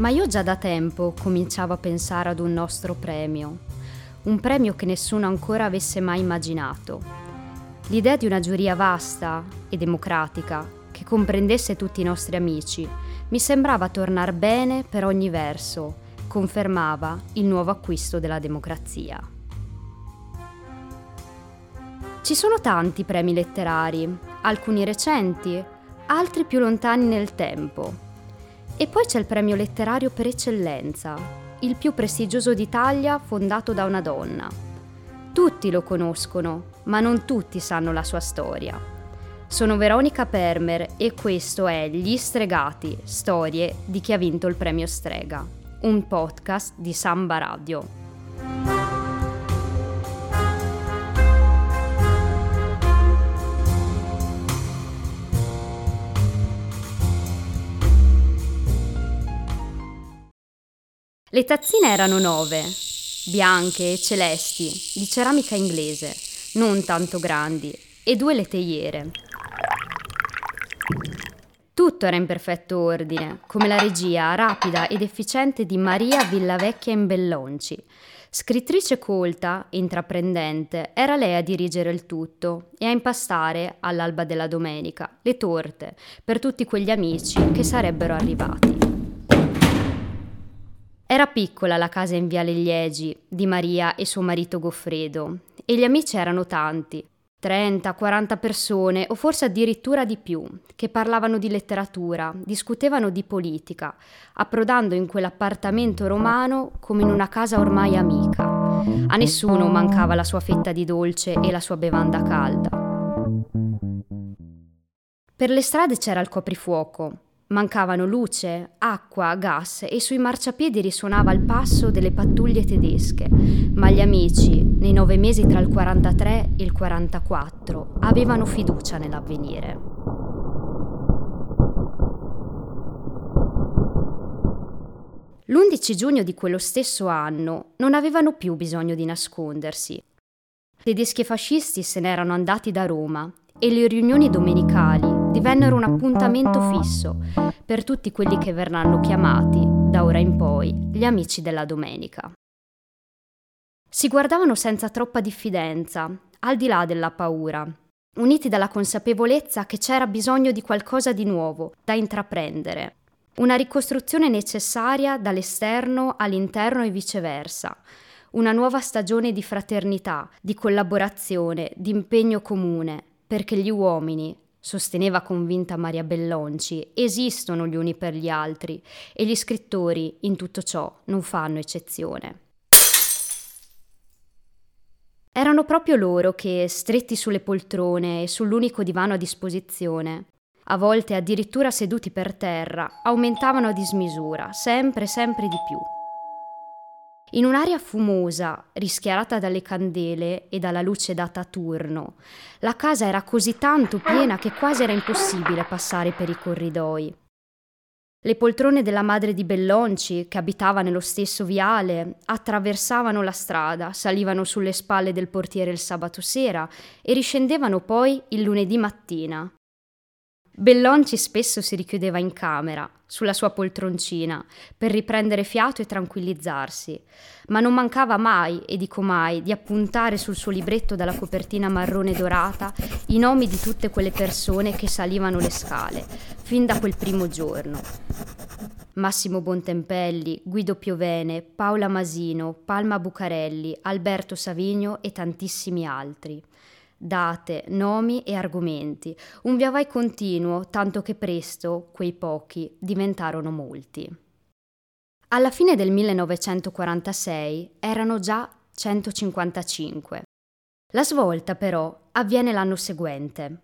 Ma io già da tempo cominciavo a pensare ad un nostro premio, un premio che nessuno ancora avesse mai immaginato. L'idea di una giuria vasta e democratica che comprendesse tutti i nostri amici mi sembrava tornar bene per ogni verso, confermava il nuovo acquisto della democrazia. Ci sono tanti premi letterari, alcuni recenti, altri più lontani nel tempo e poi c'è il premio letterario per eccellenza, il più prestigioso d'Italia fondato da una donna. Tutti lo conoscono, ma non tutti sanno la sua storia. Sono Veronica Permer e questo è Gli Stregati, storie di chi ha vinto il premio Strega, un podcast di Samba Radio. Le tazzine erano nove, bianche e celesti, di ceramica inglese, non tanto grandi, e due le teiere. Tutto era in perfetto ordine, come la regia rapida ed efficiente di Maria Villavecchia in Bellonci. Scrittrice colta, intraprendente, era lei a dirigere il tutto e a impastare, all'alba della domenica, le torte per tutti quegli amici che sarebbero arrivati. Era piccola la casa in Viale Liegi di Maria e suo marito Goffredo e gli amici erano tanti, 30, 40 persone o forse addirittura di più, che parlavano di letteratura, discutevano di politica, approdando in quell'appartamento romano come in una casa ormai amica. A nessuno mancava la sua fetta di dolce e la sua bevanda calda. Per le strade c'era il coprifuoco, Mancavano luce, acqua, gas e sui marciapiedi risuonava il passo delle pattuglie tedesche, ma gli amici, nei nove mesi tra il 43 e il 44, avevano fiducia nell'avvenire. L'11 giugno di quello stesso anno non avevano più bisogno di nascondersi. Tedeschi e fascisti se n'erano andati da Roma e le riunioni domenicali divennero un appuntamento fisso per tutti quelli che verranno chiamati, da ora in poi, gli amici della domenica. Si guardavano senza troppa diffidenza, al di là della paura, uniti dalla consapevolezza che c'era bisogno di qualcosa di nuovo da intraprendere, una ricostruzione necessaria dall'esterno all'interno e viceversa, una nuova stagione di fraternità, di collaborazione, di impegno comune, perché gli uomini, sosteneva convinta Maria Bellonci, esistono gli uni per gli altri e gli scrittori in tutto ciò non fanno eccezione. Erano proprio loro che, stretti sulle poltrone e sull'unico divano a disposizione, a volte addirittura seduti per terra, aumentavano a dismisura, sempre, sempre di più. In un'aria fumosa, rischiarata dalle candele e dalla luce data a turno, la casa era così tanto piena che quasi era impossibile passare per i corridoi. Le poltrone della madre di Bellonci, che abitava nello stesso viale, attraversavano la strada, salivano sulle spalle del portiere il sabato sera e riscendevano poi il lunedì mattina. Bellonci spesso si richiudeva in camera, sulla sua poltroncina, per riprendere fiato e tranquillizzarsi, ma non mancava mai, e dico mai, di appuntare sul suo libretto dalla copertina marrone dorata i nomi di tutte quelle persone che salivano le scale, fin da quel primo giorno. Massimo Bontempelli, Guido Piovene, Paola Masino, Palma Bucarelli, Alberto Savigno e tantissimi altri date, nomi e argomenti, un via vai continuo, tanto che presto quei pochi diventarono molti. Alla fine del 1946 erano già 155. La svolta però avviene l'anno seguente.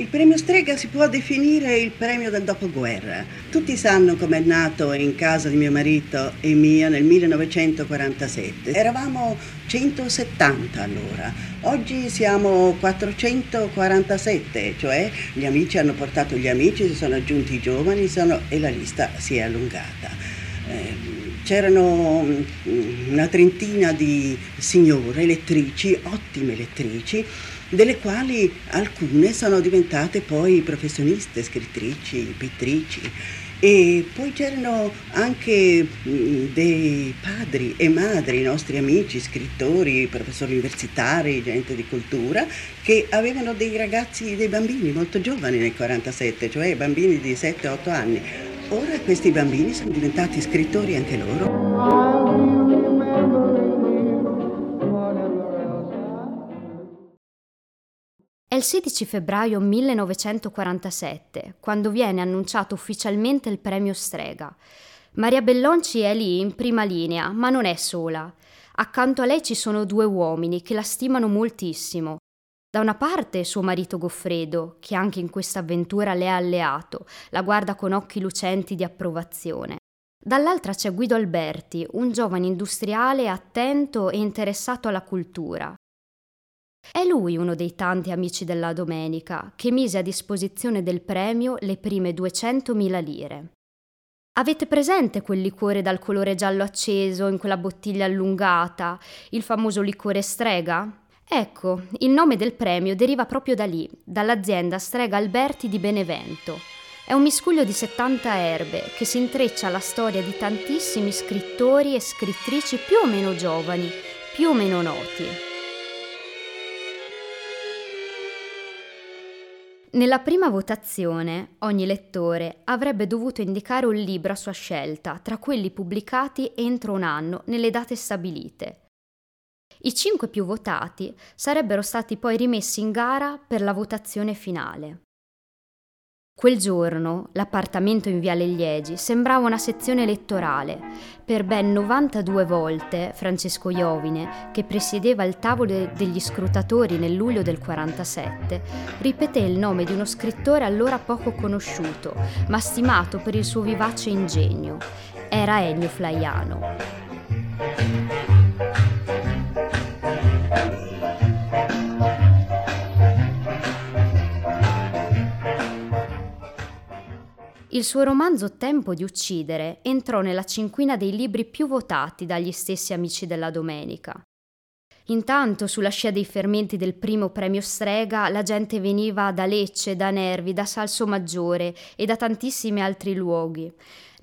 Il premio Strega si può definire il premio del dopoguerra. Tutti sanno com'è nato in casa di mio marito e mia nel 1947. Eravamo 170 allora, oggi siamo 447, cioè gli amici hanno portato gli amici, si sono aggiunti i giovani sono, e la lista si è allungata. Eh, c'erano mm, una trentina di signore elettrici, ottime elettrici, delle quali alcune sono diventate poi professioniste, scrittrici, pittrici E poi c'erano anche dei padri e madri, nostri amici, scrittori, professori universitari, gente di cultura, che avevano dei ragazzi, dei bambini molto giovani nel 47, cioè bambini di 7-8 anni. Ora questi bambini sono diventati scrittori anche loro. Il 16 febbraio 1947, quando viene annunciato ufficialmente il premio Strega. Maria Bellonci è lì in prima linea, ma non è sola. Accanto a lei ci sono due uomini che la stimano moltissimo. Da una parte suo marito Goffredo, che anche in questa avventura le è alleato, la guarda con occhi lucenti di approvazione. Dall'altra c'è Guido Alberti, un giovane industriale attento e interessato alla cultura. È lui uno dei tanti amici della domenica che mise a disposizione del premio le prime 200.000 lire. Avete presente quel liquore dal colore giallo acceso in quella bottiglia allungata, il famoso liquore Strega? Ecco, il nome del premio deriva proprio da lì, dall'azienda Strega Alberti di Benevento. È un miscuglio di 70 erbe che si intreccia alla storia di tantissimi scrittori e scrittrici più o meno giovani, più o meno noti. Nella prima votazione ogni lettore avrebbe dovuto indicare un libro a sua scelta tra quelli pubblicati entro un anno nelle date stabilite. I cinque più votati sarebbero stati poi rimessi in gara per la votazione finale. Quel giorno l'appartamento in Viale Liegi sembrava una sezione elettorale. Per ben 92 volte Francesco Iovine, che presiedeva il tavolo degli scrutatori nel luglio del 47, ripeté il nome di uno scrittore allora poco conosciuto, ma stimato per il suo vivace ingegno. Era Ennio Flaiano. Il suo romanzo Tempo di uccidere entrò nella cinquina dei libri più votati dagli stessi amici della domenica. Intanto, sulla scia dei fermenti del primo premio Strega, la gente veniva da Lecce, da Nervi, da Salso Maggiore e da tantissimi altri luoghi.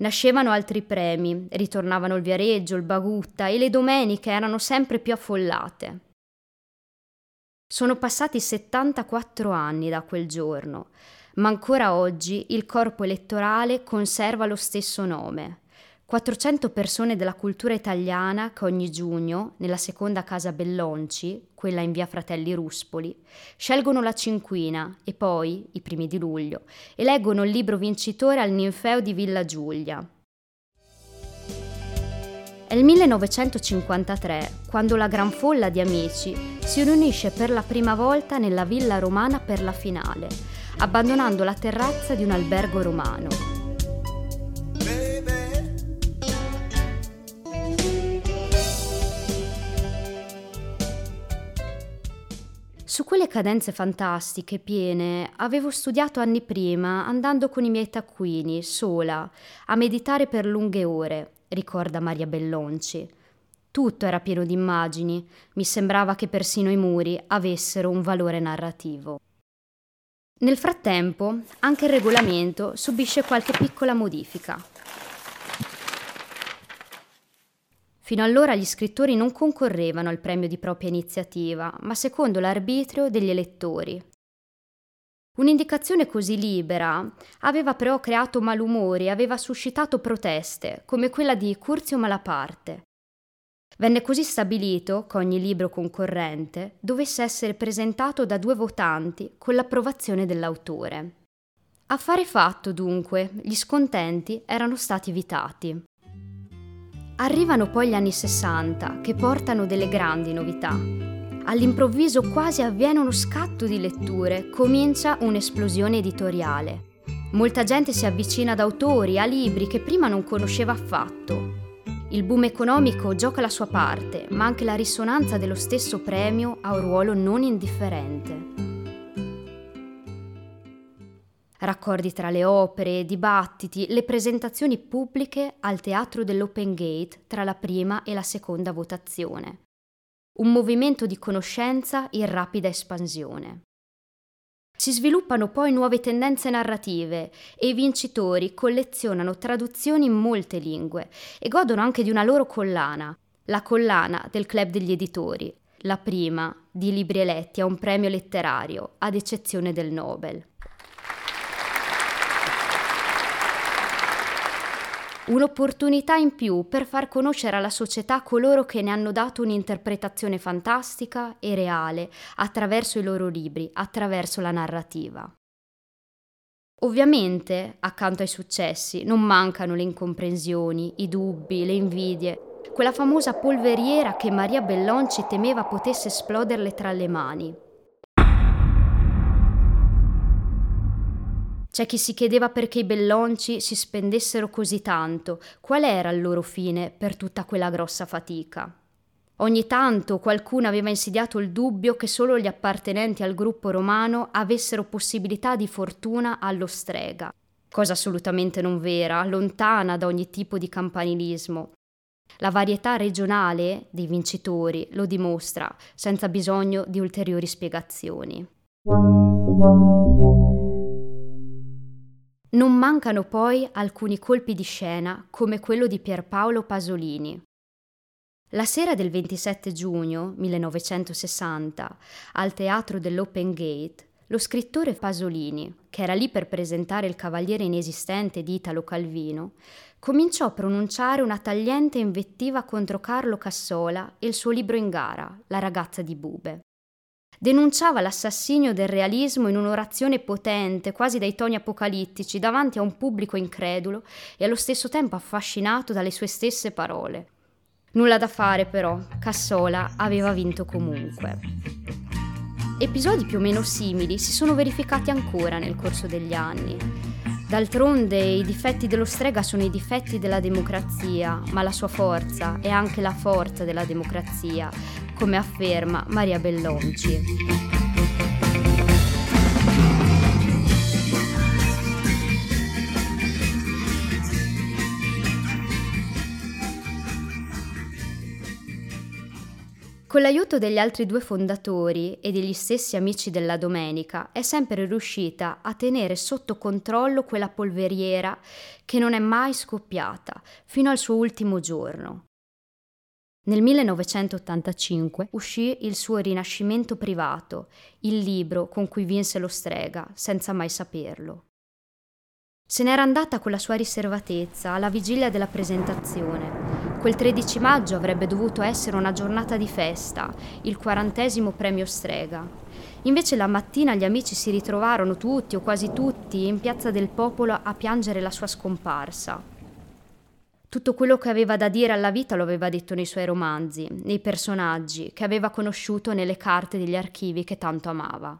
Nascevano altri premi, ritornavano il Viareggio, il Bagutta e le domeniche erano sempre più affollate. Sono passati 74 anni da quel giorno ma ancora oggi il corpo elettorale conserva lo stesso nome. 400 persone della cultura italiana che ogni giugno, nella seconda casa Bellonci, quella in via Fratelli Ruspoli, scelgono la cinquina e poi, i primi di luglio, eleggono il libro vincitore al Ninfeo di Villa Giulia. È il 1953 quando la gran folla di amici si riunisce per la prima volta nella villa romana per la finale abbandonando la terrazza di un albergo romano. Su quelle cadenze fantastiche, piene, avevo studiato anni prima, andando con i miei taccuini, sola, a meditare per lunghe ore, ricorda Maria Bellonci. Tutto era pieno di immagini, mi sembrava che persino i muri avessero un valore narrativo. Nel frattempo, anche il regolamento subisce qualche piccola modifica. Fino allora gli scrittori non concorrevano al premio di propria iniziativa, ma secondo l'arbitrio degli elettori. Un'indicazione così libera aveva però creato malumori, aveva suscitato proteste, come quella di Curzio Malaparte, Venne così stabilito che ogni libro concorrente dovesse essere presentato da due votanti con l'approvazione dell'autore. Affare fatto dunque, gli scontenti erano stati evitati. Arrivano poi gli anni 60 che portano delle grandi novità. All'improvviso quasi avviene uno scatto di letture, comincia un'esplosione editoriale. Molta gente si avvicina ad autori, a libri che prima non conosceva affatto il boom economico gioca la sua parte, ma anche la risonanza dello stesso premio ha un ruolo non indifferente. Raccordi tra le opere, dibattiti, le presentazioni pubbliche al teatro dell'Open Gate tra la prima e la seconda votazione. Un movimento di conoscenza in rapida espansione. Si sviluppano poi nuove tendenze narrative e i vincitori collezionano traduzioni in molte lingue e godono anche di una loro collana, la collana del Club degli Editori, la prima di libri eletti a un premio letterario, ad eccezione del Nobel. Un'opportunità in più per far conoscere alla società coloro che ne hanno dato un'interpretazione fantastica e reale attraverso i loro libri, attraverso la narrativa. Ovviamente, accanto ai successi, non mancano le incomprensioni, i dubbi, le invidie, quella famosa polveriera che Maria Bellonci temeva potesse esploderle tra le mani. C'è chi si chiedeva perché i Bellonci si spendessero così tanto, qual era il loro fine per tutta quella grossa fatica. Ogni tanto qualcuno aveva insidiato il dubbio che solo gli appartenenti al gruppo romano avessero possibilità di fortuna allo strega, cosa assolutamente non vera, lontana da ogni tipo di campanilismo. La varietà regionale dei vincitori lo dimostra, senza bisogno di ulteriori spiegazioni. Non mancano poi alcuni colpi di scena come quello di Pierpaolo Pasolini. La sera del 27 giugno 1960, al teatro dell'Open Gate, lo scrittore Pasolini, che era lì per presentare il Cavaliere inesistente di Italo Calvino, cominciò a pronunciare una tagliente invettiva contro Carlo Cassola e il suo libro in gara, La ragazza di Bube. Denunciava l'assassinio del realismo in un'orazione potente, quasi dai toni apocalittici, davanti a un pubblico incredulo e allo stesso tempo affascinato dalle sue stesse parole. Nulla da fare però, Cassola aveva vinto comunque. Episodi più o meno simili si sono verificati ancora nel corso degli anni. D'altronde i difetti dello strega sono i difetti della democrazia, ma la sua forza è anche la forza della democrazia, come afferma Maria Bellonci. Con l'aiuto degli altri due fondatori e degli stessi amici della domenica è sempre riuscita a tenere sotto controllo quella polveriera che non è mai scoppiata fino al suo ultimo giorno. Nel 1985 uscì il suo Rinascimento privato, il libro con cui vinse lo strega, senza mai saperlo. Se n'era andata con la sua riservatezza alla vigilia della presentazione. Quel 13 maggio avrebbe dovuto essere una giornata di festa, il quarantesimo premio strega. Invece la mattina gli amici si ritrovarono tutti o quasi tutti in piazza del popolo a piangere la sua scomparsa. Tutto quello che aveva da dire alla vita lo aveva detto nei suoi romanzi, nei personaggi che aveva conosciuto nelle carte degli archivi che tanto amava.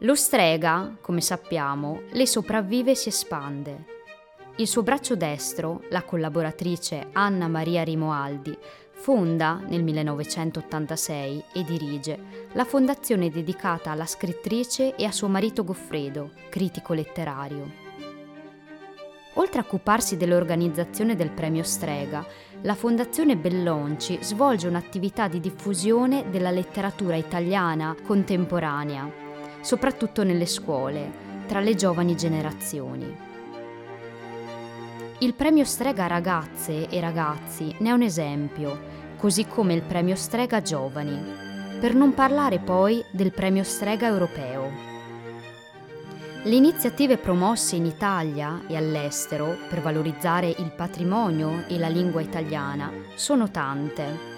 Lo strega, come sappiamo, le sopravvive e si espande. Il suo braccio destro, la collaboratrice Anna Maria Rimoaldi, fonda nel 1986 e dirige la fondazione dedicata alla scrittrice e a suo marito Goffredo, critico letterario. Oltre a occuparsi dell'organizzazione del premio Strega, la Fondazione Bellonci svolge un'attività di diffusione della letteratura italiana contemporanea, soprattutto nelle scuole, tra le giovani generazioni. Il premio Strega Ragazze e Ragazzi ne è un esempio, così come il premio Strega Giovani, per non parlare poi del premio Strega Europeo. Le iniziative promosse in Italia e all'estero per valorizzare il patrimonio e la lingua italiana sono tante.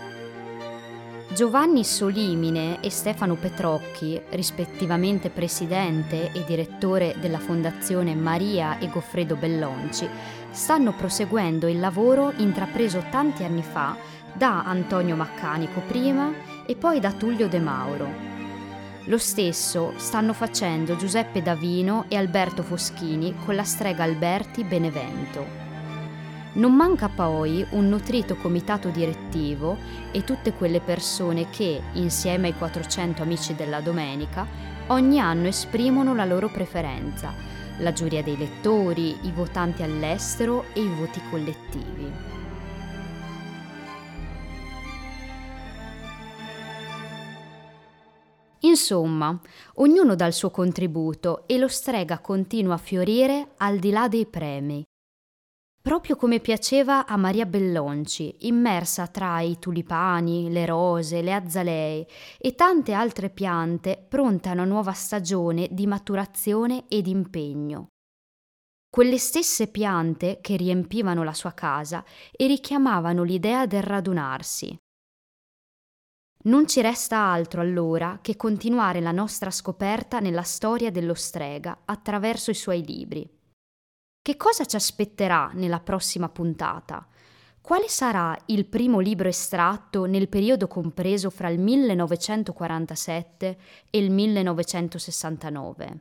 Giovanni Solimine e Stefano Petrocchi, rispettivamente presidente e direttore della Fondazione Maria e Goffredo Bellonci, stanno proseguendo il lavoro intrapreso tanti anni fa da Antonio Maccanico prima e poi da Tullio De Mauro, lo stesso stanno facendo Giuseppe Davino e Alberto Foschini con la strega Alberti Benevento. Non manca poi un nutrito comitato direttivo e tutte quelle persone che, insieme ai 400 amici della domenica, ogni anno esprimono la loro preferenza, la giuria dei lettori, i votanti all'estero e i voti collettivi. Insomma, ognuno dà il suo contributo e lo strega continua a fiorire al di là dei premi. Proprio come piaceva a Maria Bellonci, immersa tra i tulipani, le rose, le azalee e tante altre piante pronte a una nuova stagione di maturazione ed impegno. Quelle stesse piante che riempivano la sua casa e richiamavano l'idea del radunarsi, non ci resta altro allora che continuare la nostra scoperta nella storia dello strega attraverso i suoi libri. Che cosa ci aspetterà nella prossima puntata? Quale sarà il primo libro estratto nel periodo compreso fra il 1947 e il 1969?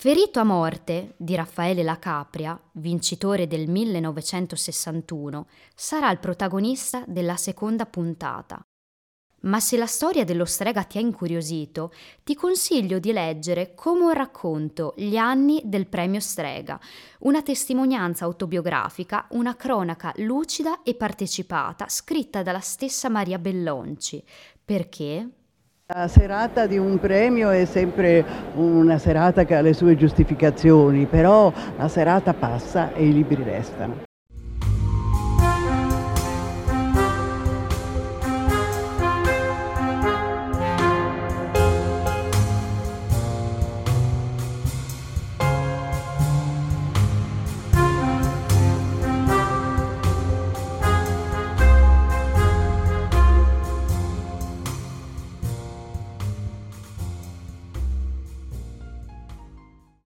Ferito a morte di Raffaele La Capria, vincitore del 1961, sarà il protagonista della seconda puntata. Ma se la storia dello strega ti ha incuriosito, ti consiglio di leggere come un racconto Gli anni del premio strega, una testimonianza autobiografica, una cronaca lucida e partecipata, scritta dalla stessa Maria Bellonci. Perché? La serata di un premio è sempre una serata che ha le sue giustificazioni, però la serata passa e i libri restano.